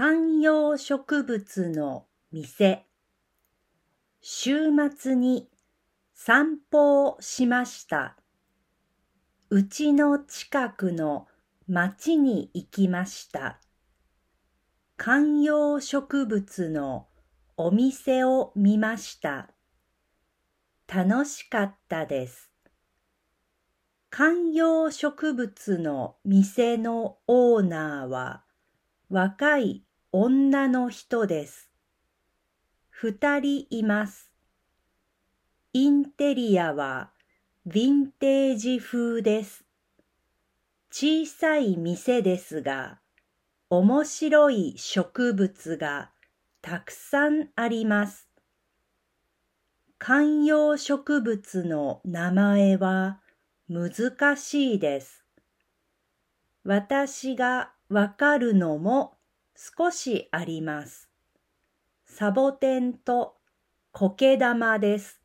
観葉植物の店週末に散歩をしました。うちの近くの町に行きました。観葉植物のお店を見ました。楽しかったです。観葉植物の店のオーナーは若い女の人です。二人います。インテリアはヴィンテージ風です。小さい店ですが、面白い植物がたくさんあります。観葉植物の名前は難しいです。私がわかるのも少しあります。サボテンと苔玉です。